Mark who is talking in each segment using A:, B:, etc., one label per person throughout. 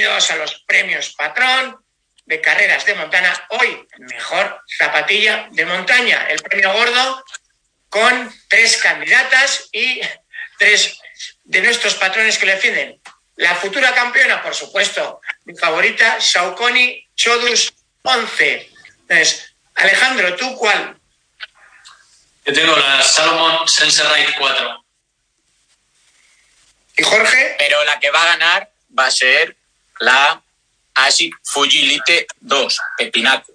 A: bienvenidos a los premios Patrón de carreras de montaña. Hoy, mejor zapatilla de montaña, el premio gordo, con tres candidatas y tres de nuestros patrones que le defienden. La futura campeona, por supuesto, mi favorita, Saucony Chodus 11. Entonces, Alejandro, ¿tú cuál?
B: Yo tengo la Salomon Sensorite 4.
A: ¿Y Jorge?
C: Pero la que va a ganar va a ser la ASIC Fujilite 2, Pepinaco.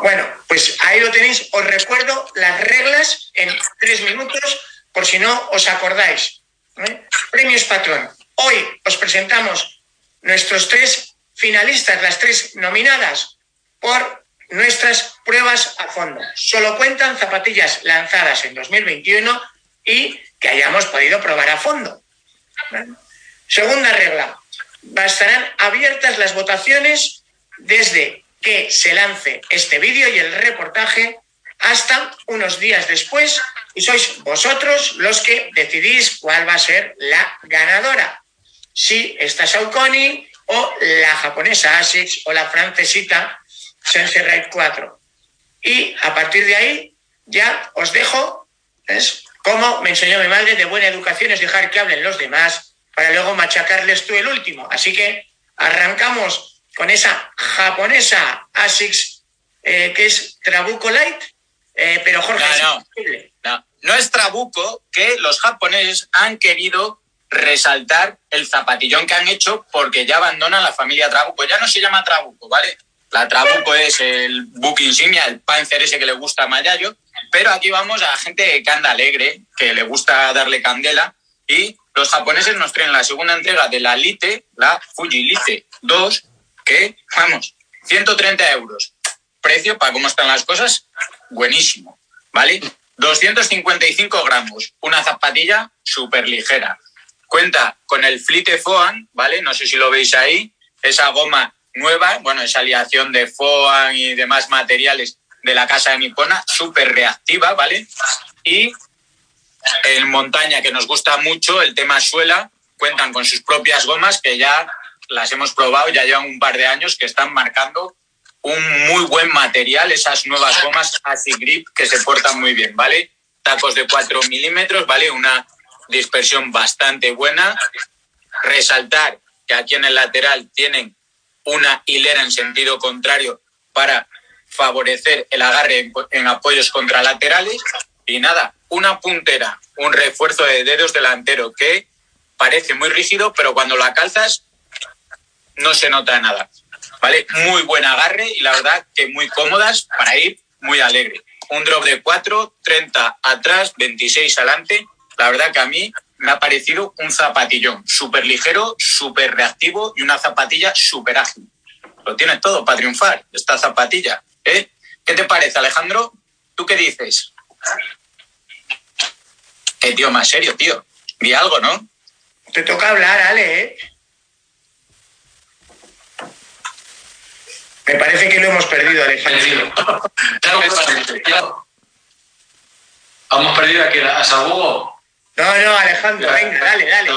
A: Bueno, pues ahí lo tenéis. Os recuerdo las reglas en tres minutos, por si no os acordáis. ¿eh? Premios Patrón. Hoy os presentamos nuestros tres finalistas, las tres nominadas por nuestras pruebas a fondo. Solo cuentan zapatillas lanzadas en 2021 y que hayamos podido probar a fondo. Segunda regla. Estarán abiertas las votaciones desde que se lance este vídeo y el reportaje hasta unos días después y sois vosotros los que decidís cuál va a ser la ganadora. Si esta Saucony o la japonesa ASICS o la francesita Sensei 4. Y a partir de ahí ya os dejo, es como me enseñó mi madre, de buena educación es dejar que hablen los demás para luego machacarles tú el último. Así que arrancamos con esa japonesa ASICS eh, que es Trabuco Light, eh, pero Jorge...
C: No, no, no es Trabuco que los japoneses han querido resaltar el zapatillón que han hecho porque ya abandonan la familia Trabuco. Ya no se llama Trabuco, ¿vale? La Trabuco es el book insignia, el Panzer ese que le gusta a Mayayo, pero aquí vamos a gente que anda alegre, que le gusta darle candela, y los japoneses nos traen la segunda entrega de la Lite, la Fuji Lite 2, que, vamos, 130 euros. Precio, para cómo están las cosas, buenísimo, ¿vale? 255 gramos, una zapatilla súper ligera. Cuenta con el Flite Foam, ¿vale? No sé si lo veis ahí, esa goma nueva, bueno, esa aleación de Foam y demás materiales de la casa de Nipona, súper reactiva, ¿vale? Y en montaña, que nos gusta mucho, el tema suela, cuentan con sus propias gomas que ya las hemos probado, ya llevan un par de años que están marcando un muy buen material, esas nuevas gomas Así Grip que se portan muy bien, ¿vale? Tacos de 4 milímetros, ¿vale? Una dispersión bastante buena. Resaltar que aquí en el lateral tienen una hilera en sentido contrario para favorecer el agarre en apoyos contralaterales. Y nada, una puntera, un refuerzo de dedos delantero que parece muy rígido, pero cuando la calzas no se nota nada. ¿Vale? Muy buen agarre y la verdad que muy cómodas para ir muy alegre. Un drop de 4, 30 atrás, 26 adelante. La verdad que a mí me ha parecido un zapatillón súper ligero, súper reactivo y una zapatilla súper ágil. Lo tiene todo para triunfar, esta zapatilla. ¿eh? ¿Qué te parece, Alejandro? ¿Tú qué dices? Eh, tío, más serio, tío. Di algo, ¿no?
A: Te toca hablar, Ale, ¿eh? Me parece que lo hemos perdido, Alejandro.
B: claro, ¿Hemos perdido aquí a Sabugo?
A: No, no, Alejandro, venga, dale, dale.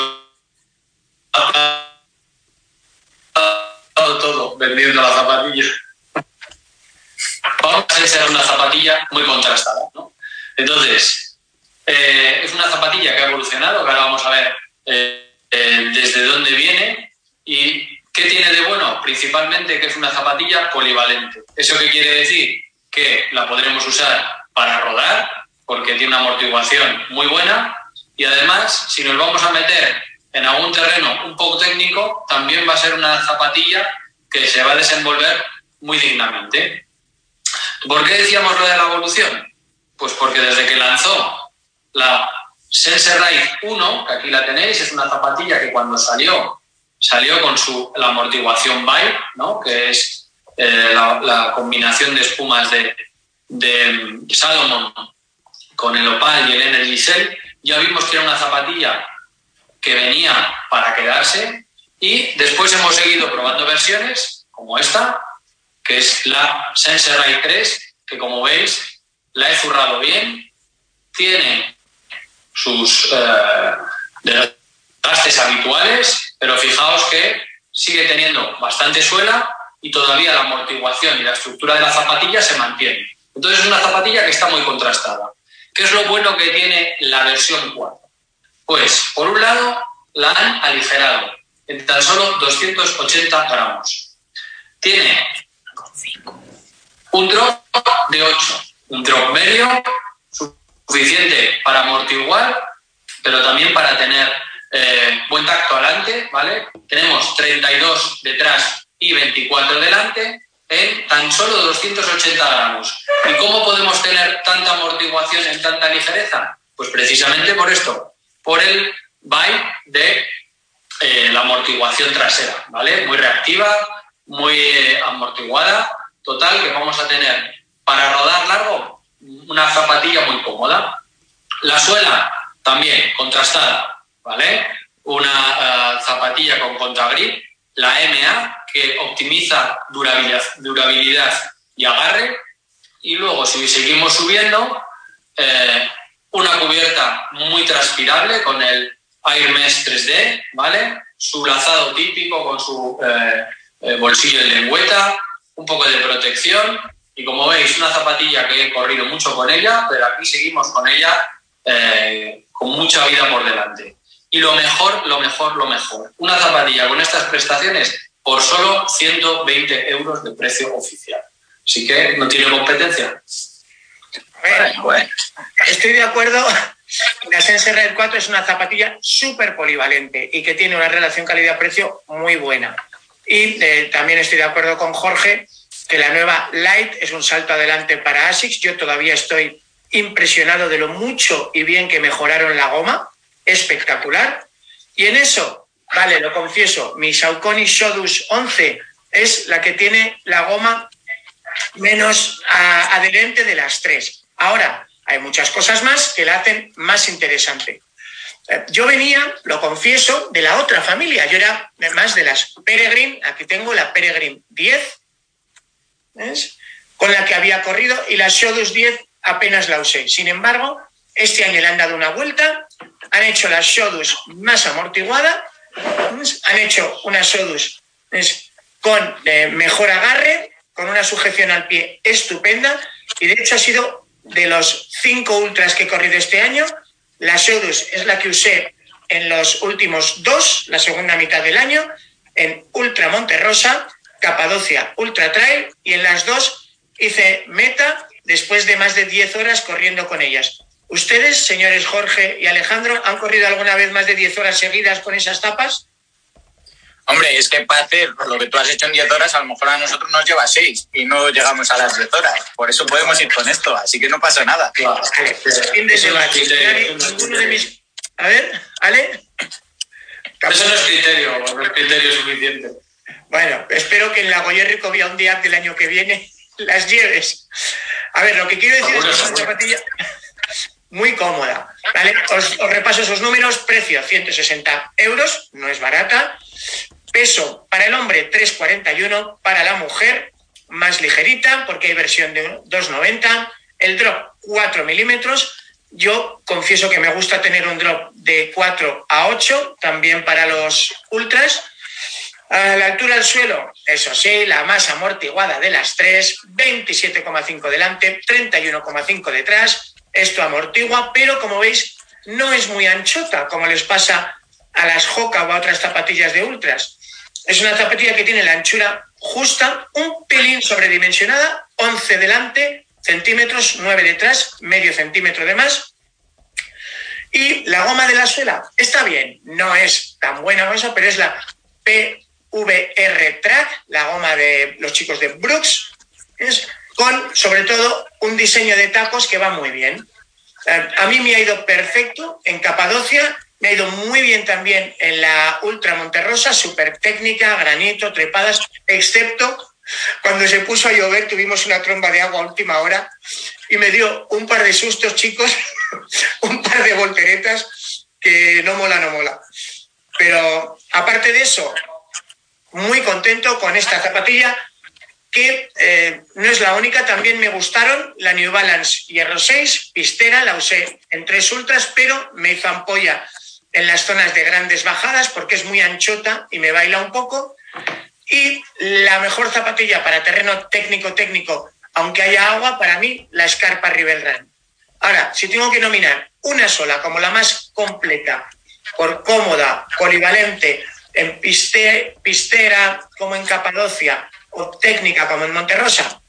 B: Todo, todo, vendiendo la zapatilla. Vamos a hacer una zapatilla muy contrastada, ¿no? Entonces, eh, es una zapatilla que ha evolucionado, que ahora vamos a ver eh, eh, desde dónde viene y ¿Qué tiene de bueno? Principalmente que es una zapatilla polivalente. ¿Eso qué quiere decir? Que la podremos usar para rodar, porque tiene una amortiguación muy buena, y además, si nos vamos a meter en algún terreno un poco técnico, también va a ser una zapatilla que se va a desenvolver muy dignamente. ¿Por qué decíamos lo de la evolución? Pues porque desde que lanzó la Sense 1, que aquí la tenéis, es una zapatilla que cuando salió salió con su, la amortiguación Bike, ¿no? que es eh, la, combinación de espumas de, de Salomon con el Opal y el Energy Cell. Ya vimos que era una zapatilla que venía para quedarse y después hemos seguido probando versiones como esta, que es la Sense 3, que como veis la he zurrado bien, tiene sus eh, habituales, pero fijaos que sigue teniendo bastante suela y todavía la amortiguación y la estructura de la zapatilla se mantiene. Entonces es una zapatilla que está muy contrastada. ¿Qué es lo bueno que tiene la versión 4? Pues, por un lado, la han aligerado en tan solo 280 gramos. Tiene un drop de 8, un drop medio suficiente para amortiguar, pero también para tener eh, buen tacto adelante, ¿vale? Tenemos 32 detrás y 24 delante en tan solo 280 gramos. ¿Y cómo podemos tener tanta amortiguación en tanta ligereza? Pues precisamente por esto, por el byte de eh, la amortiguación trasera, ¿vale? Muy reactiva, muy eh, amortiguada, total, que vamos a tener para rodar largo una zapatilla muy cómoda. La suela también contrastada, ¿vale? Una eh, zapatilla con contragrip, la MA, que optimiza durabilidad, y agarre. Y luego, si seguimos subiendo, una cubierta muy transpirable con el Airmesh 3D, ¿vale? Su lazado típico con su eh, eh, bolsillo de lengüeta, un poco de protección y como veis una zapatilla que he corrido mucho con ella, pero aquí seguimos con ella eh, con mucha vida por delante. Y lo mejor, lo mejor, lo mejor, una zapatilla con estas prestaciones por solo 120 euros de precio oficial. Así que no tiene competencia.
A: Bueno, estoy de acuerdo la Sense Red 4 es una zapatilla súper polivalente y que tiene una relación calidad-precio muy buena. Y eh, también estoy de acuerdo con Jorge que la nueva Light es un salto adelante para ASICS. Yo todavía estoy impresionado de lo mucho y bien que mejoraron la goma. Espectacular. Y en eso, vale, lo confieso, mi Saucony Shodus 11 es la que tiene la goma menos adherente de las tres. Ahora, hay muchas cosas más que la hacen más interesante. Eh, yo venía, lo confieso, de la otra familia. Yo era más de las Peregrine. Aquí tengo la Peregrine 10, con la que había corrido, y la Shodus 10 apenas la usé. Sin embargo, este año le han dado una vuelta, han hecho la Shodus más amortiguada, han hecho una Shodus con eh, mejor agarre, con una sujeción al pie estupenda, y de hecho ha sido de los cinco ultras que he corrido este año, la Sodus es la que usé en los últimos dos, la segunda mitad del año, en Ultra Monterrosa, Capadocia Ultra Trail, y en las dos hice meta después de más de 10 horas corriendo con ellas. ¿Ustedes, señores Jorge y Alejandro, han corrido alguna vez más de 10 horas seguidas con esas tapas?
C: Hombre, es que para hacer lo que tú has hecho en 10 horas, a lo mejor a nosotros nos lleva 6 y no llegamos a las 10 horas. Por eso podemos ir con esto, así que no pasa nada.
A: A ver, Ale.
B: Eso no es criterio, no es criterio suficiente.
A: Bueno, espero que en la Goyer Covia un día del año que viene las lleves. A ver, lo que quiero decir es que es una zapatilla muy cómoda. ¿vale? os, repaso esos números. Precio 160 euros, no es barata. Peso para el hombre 3,41, para la mujer más ligerita, porque hay versión de 2,90. El drop 4 milímetros. Yo confieso que me gusta tener un drop de 4 a 8, también para los ultras. A la altura del suelo, eso sí, la más amortiguada de las tres, 27,5 delante, 31,5 detrás. Esto amortigua, pero como veis, no es muy anchota, como les pasa a las Hoka o a otras zapatillas de ultras. Es una zapatilla que tiene la anchura justa, un pelín sobredimensionada, 11 delante, centímetros, 9 detrás, medio centímetro de más. Y la goma de la suela está bien, no es tan buena como eso, pero es la PVR Track, la goma de los chicos de Brooks, con sobre todo un diseño de tacos que va muy bien. Eh, a mí me ha ido perfecto en Capadocia me ha ido muy bien también en la Ultra Monterrosa, súper técnica, granito, trepadas, excepto cuando se puso a llover, tuvimos una tromba de agua a última hora y me dio un par de sustos, chicos, un par de volteretas que no mola, no mola. Pero aparte de eso, muy contento con esta zapatilla que eh, no es la única, también me gustaron la New Balance Hierro 6, pistera, la usé en tres ultras, pero me hizo ampolla en las zonas de grandes bajadas porque es muy anchota y me baila un poco. Y la mejor zapatilla para terreno técnico-técnico, aunque haya agua, para mí, la Scarpa River Run. Ahora, si tengo que nominar una sola como la más completa, por cómoda, polivalente, en pistera como en Capadocia o técnica como en Monterrosa,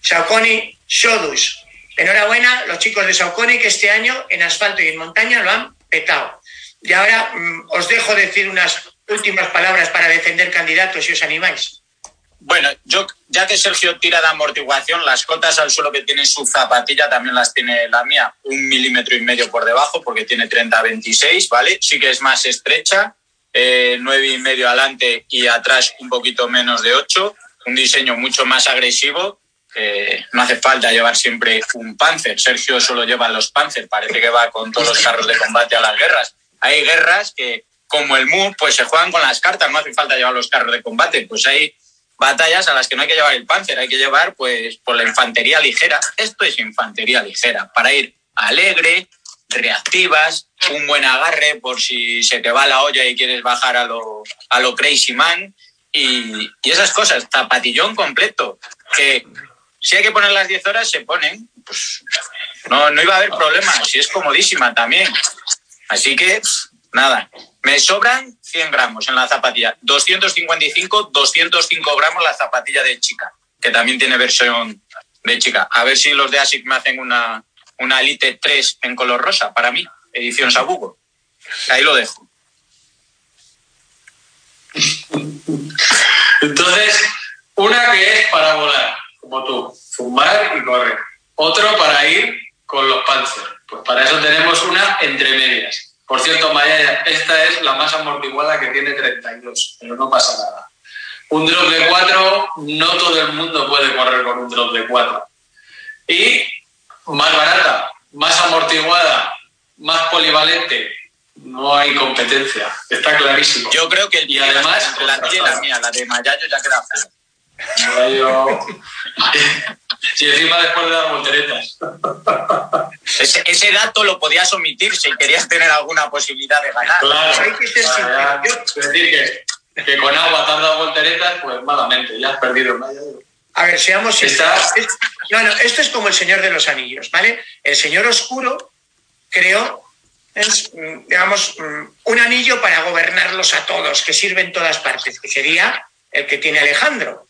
A: Saucony Shodus. Enhorabuena, los chicos de Saucony que este año en asfalto y en montaña lo han petado. Y ahora mm, os dejo decir unas últimas palabras para defender candidatos si os animáis.
C: Bueno, yo ya que Sergio tira de amortiguación, las cotas al suelo que tiene su zapatilla también las tiene la mía, un milímetro y medio por debajo, porque tiene 30-26, ¿vale? Sí que es más estrecha, eh, nueve y medio adelante y atrás un poquito menos de 8, un diseño mucho más agresivo. No hace falta llevar siempre un Panzer. Sergio solo lleva los Panzer, parece que va con todos los carros de combate a las guerras. Hay guerras que, como el MUN, pues se juegan con las cartas, no hace falta llevar los carros de combate. Pues hay batallas a las que no hay que llevar el Panzer, hay que llevar pues por la infantería ligera. Esto es infantería ligera, para ir alegre, reactivas, un buen agarre por si se te va la olla y quieres bajar a lo, a lo crazy man y, esas cosas, zapatillón completo, que si hay que poner las 10 horas se ponen, pues no, no iba a haber problema, si es comodísima también. Así que, nada, me sobran 100 gramos en la zapatilla, 255, 205 gramos la zapatilla de chica, que también tiene versión de chica. A ver si los de ASIC me hacen una, una Elite 3 en color rosa para mí, edición Sabugo. Ahí lo dejo.
B: Entonces, una que es para volar, como tú, fumar y correr. Otro para ir con los Panzer. Pues para eso tenemos una entre medias. Por cierto, Maya, esta es la más amortiguada que tiene 32, pero no pasa nada. Un drop de 4, no todo el mundo puede correr con un drop de 4. Y más barata, más amortiguada, más polivalente, no hay competencia, está clarísimo.
C: Yo creo que el
B: y además
C: la y la mía, la de Mayayo ya queda feo.
B: Si encima después de dar volteretas.
C: Ese, ese, dato lo podías omitir si querías tener alguna posibilidad de ganar.
B: Claro. Hay que ser Es decir, que, que, con agua te has dado volteretas, pues malamente, ya has perdido.
A: A ver, seamos sinceros. No, esto es como el Señor de los Anillos, ¿vale? El Señor Oscuro creó, es, mm, digamos, mm, un anillo para gobernarlos a todos, que sirve en todas partes, que sería el que tiene Alejandro,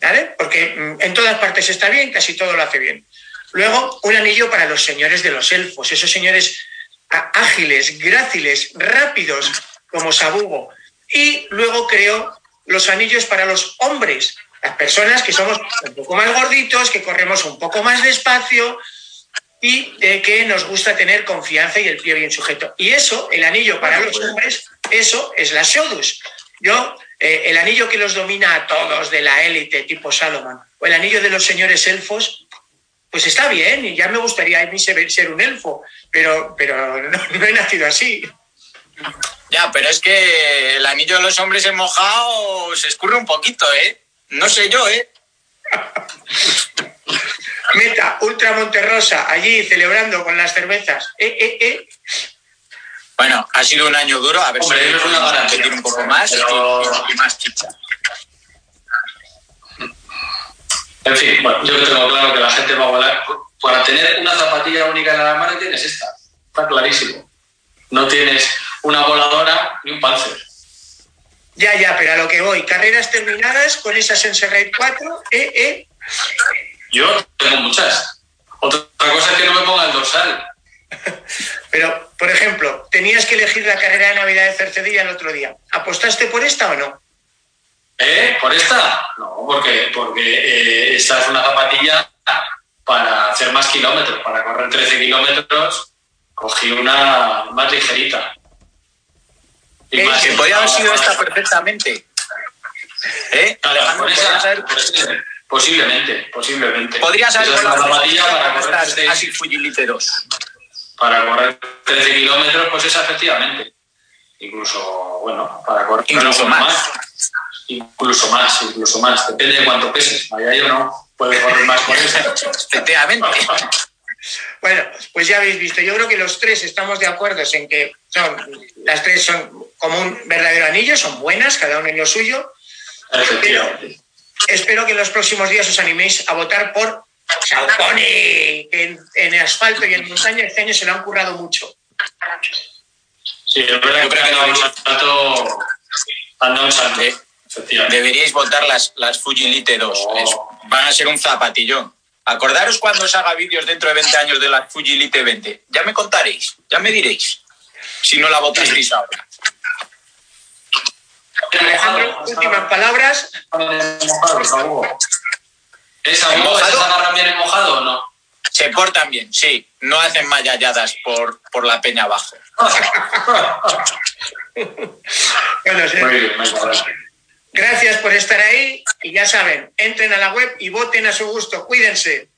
A: ¿vale? Porque mm, en todas partes está bien, casi todo lo hace bien. Luego, un anillo para los señores de los elfos, esos señores ágiles, gráciles, rápidos, como Sabugo. Y luego creó los anillos para los hombres, las personas que somos un poco más gorditos, que corremos un poco más despacio y de que nos gusta tener confianza y el pie bien sujeto. Y eso, el anillo para los hombres, eso es la Shodus. Yo, eh, el anillo que los domina a todos de la élite tipo Salomón, o el anillo de los señores elfos, pues está bien, y ya me gustaría a mí ser un elfo, pero, pero no he nacido así.
C: Ya, pero es que el anillo de los hombres en mojado se escurre un poquito, ¿eh? No sé yo, ¿eh?
A: Meta, Ultra Monterrosa, allí celebrando con las cervezas. Eh, eh, eh.
C: Bueno, ha sido un año duro, a ver si si una tiene un poco más y, más chicha.
B: En fin, bueno, yo tengo claro que la gente va a volar. Para tener una zapatilla única en la mano tienes esta. Está clarísimo. No tienes una voladora ni un panzer.
A: Ya, ya, pero a lo que voy. Carreras terminadas con esa Sense 4, eh, eh.
B: Yo tengo muchas. Otra cosa es que no me ponga el dorsal.
A: Pero, por ejemplo, tenías que elegir la carrera de Navidad de Cercedilla el otro día. ¿Apostaste por esta o no?
B: ¿Eh? ¿Por esta? No, porque, porque eh, esta es una zapatilla para hacer más kilómetros, para correr 13 kilómetros. Cogí una más ligerita.
C: Que podía haber sido esta perfectamente. ¿Eh?
B: Alejandro, Posiblemente, posiblemente.
C: Podrías haber con la zapatilla para correr así
B: Para correr 13 kilómetros, pues es efectivamente. Incluso, bueno, para correr
C: incluso más.
B: Incluso más, incluso más. Depende de cuánto peses. Vaya yo no puedo correr más con eso.
C: Efectivamente.
A: Bueno, pues ya habéis visto. Yo creo que los tres estamos de acuerdo en que son, las tres son como un verdadero anillo, son buenas, cada uno en lo suyo. Pero espero que en los próximos días os animéis a votar por Salponi, que en, asfalto y en montaña este año se lo han currado mucho.
B: Sí, es verdad que han dado un salto. Han dado un salto.
C: Deberíais votar las, las Fujilite 2. van a ser un zapatillón. Acordaros cuando os haga vídeos dentro de 20 años de la Fujilite 20. Ya me contaréis, ya me diréis. Si no la votasteis ahora.
A: Alejandro, últimas palabras.
B: ¿Es mojado? ¿Se agarran bien en mojado o no?
C: Se portan bien, sí. No hacen mayalladas por, por la peña abajo.
A: bueno, sí. Gracias por estar ahí y ya saben, entren a la web y voten a su gusto. Cuídense.